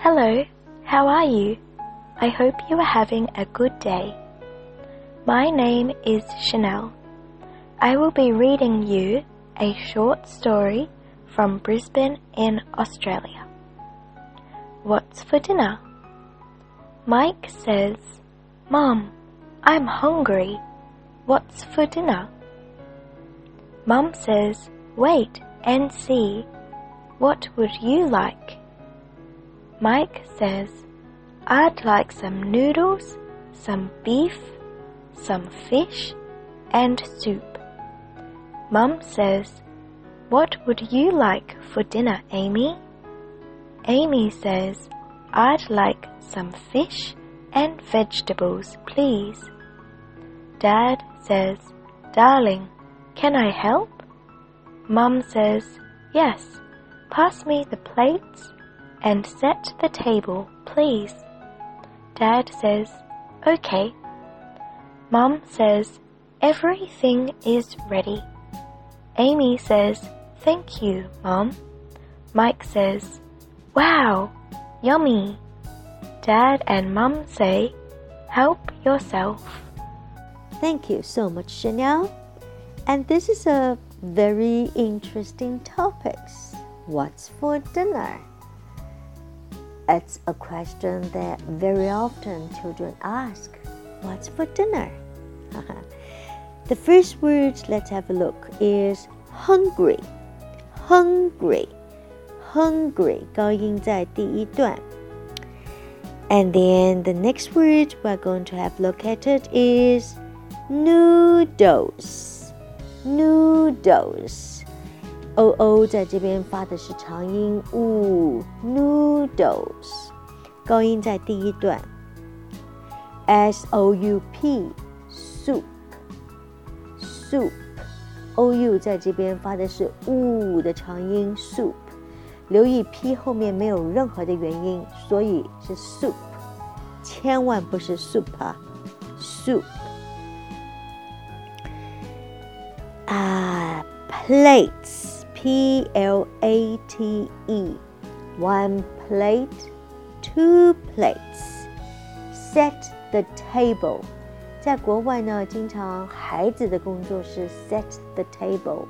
Hello, how are you? I hope you are having a good day. My name is Chanel. I will be reading you a short story from Brisbane in Australia. What's for dinner? Mike says, Mom, I'm hungry. What's for dinner? Mum says, Wait and see. What would you like? Mike says, I'd like some noodles, some beef, some fish, and soup. Mum says, What would you like for dinner, Amy? Amy says, I'd like some fish and vegetables, please. Dad says, Darling, can I help? Mum says, Yes, pass me the plates and set the table, please. Dad says, Okay. Mum says, Everything is ready. Amy says, Thank you, Mom. Mike says, Wow, yummy. Dad and Mum say, Help yourself. Thank you so much, Chanel. And this is a very interesting topic. What's for dinner? It's a question that very often children ask. What's for dinner? the first word, let's have a look, is hungry. Hungry. Hungry. 高音在第一段. And then the next word we're going to have located is noodles. Noodles. O o 在这边发的是长音，u noodles，高音在第一段。s o u p soup soup o u 在这边发的是 u 的长音 soup，留意 p 后面没有任何的元音，所以是 soup，千万不是 soup 啊，soup 啊 plates p l a t e one plate two plates set the table 在国外呢，经常孩子的工作是 set the table，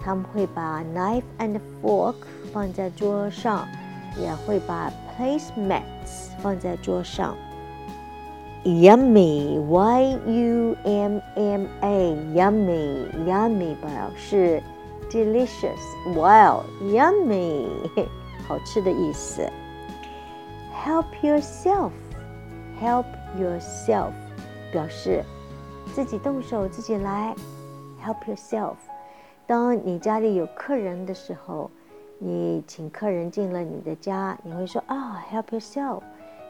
他们会把 knife and fork 放在桌上，也会把 placemats 放在桌上。Yummy, y u m m a, yummy, yummy 表示 Delicious, wow, yummy，好吃的意思。Help yourself, help yourself。表示自己动手自己来，help yourself。当你家里有客人的时候，你请客人进了你的家，你会说啊，help yourself。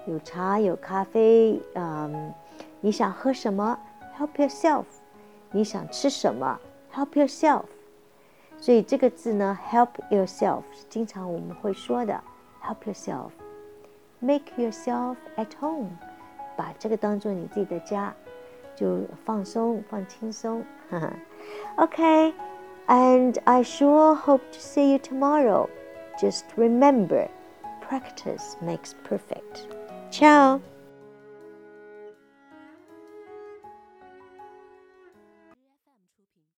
有茶有咖啡，嗯，你想喝什么？help yourself。你想吃什么？help yourself。所以这个字呢，help yourself 是经常我们会说的，help yourself。Make yourself at home。把这个当做你自己的家，就放松、放轻松。okay, and I sure hope to see you tomorrow. Just remember, practice makes perfect. Ciao.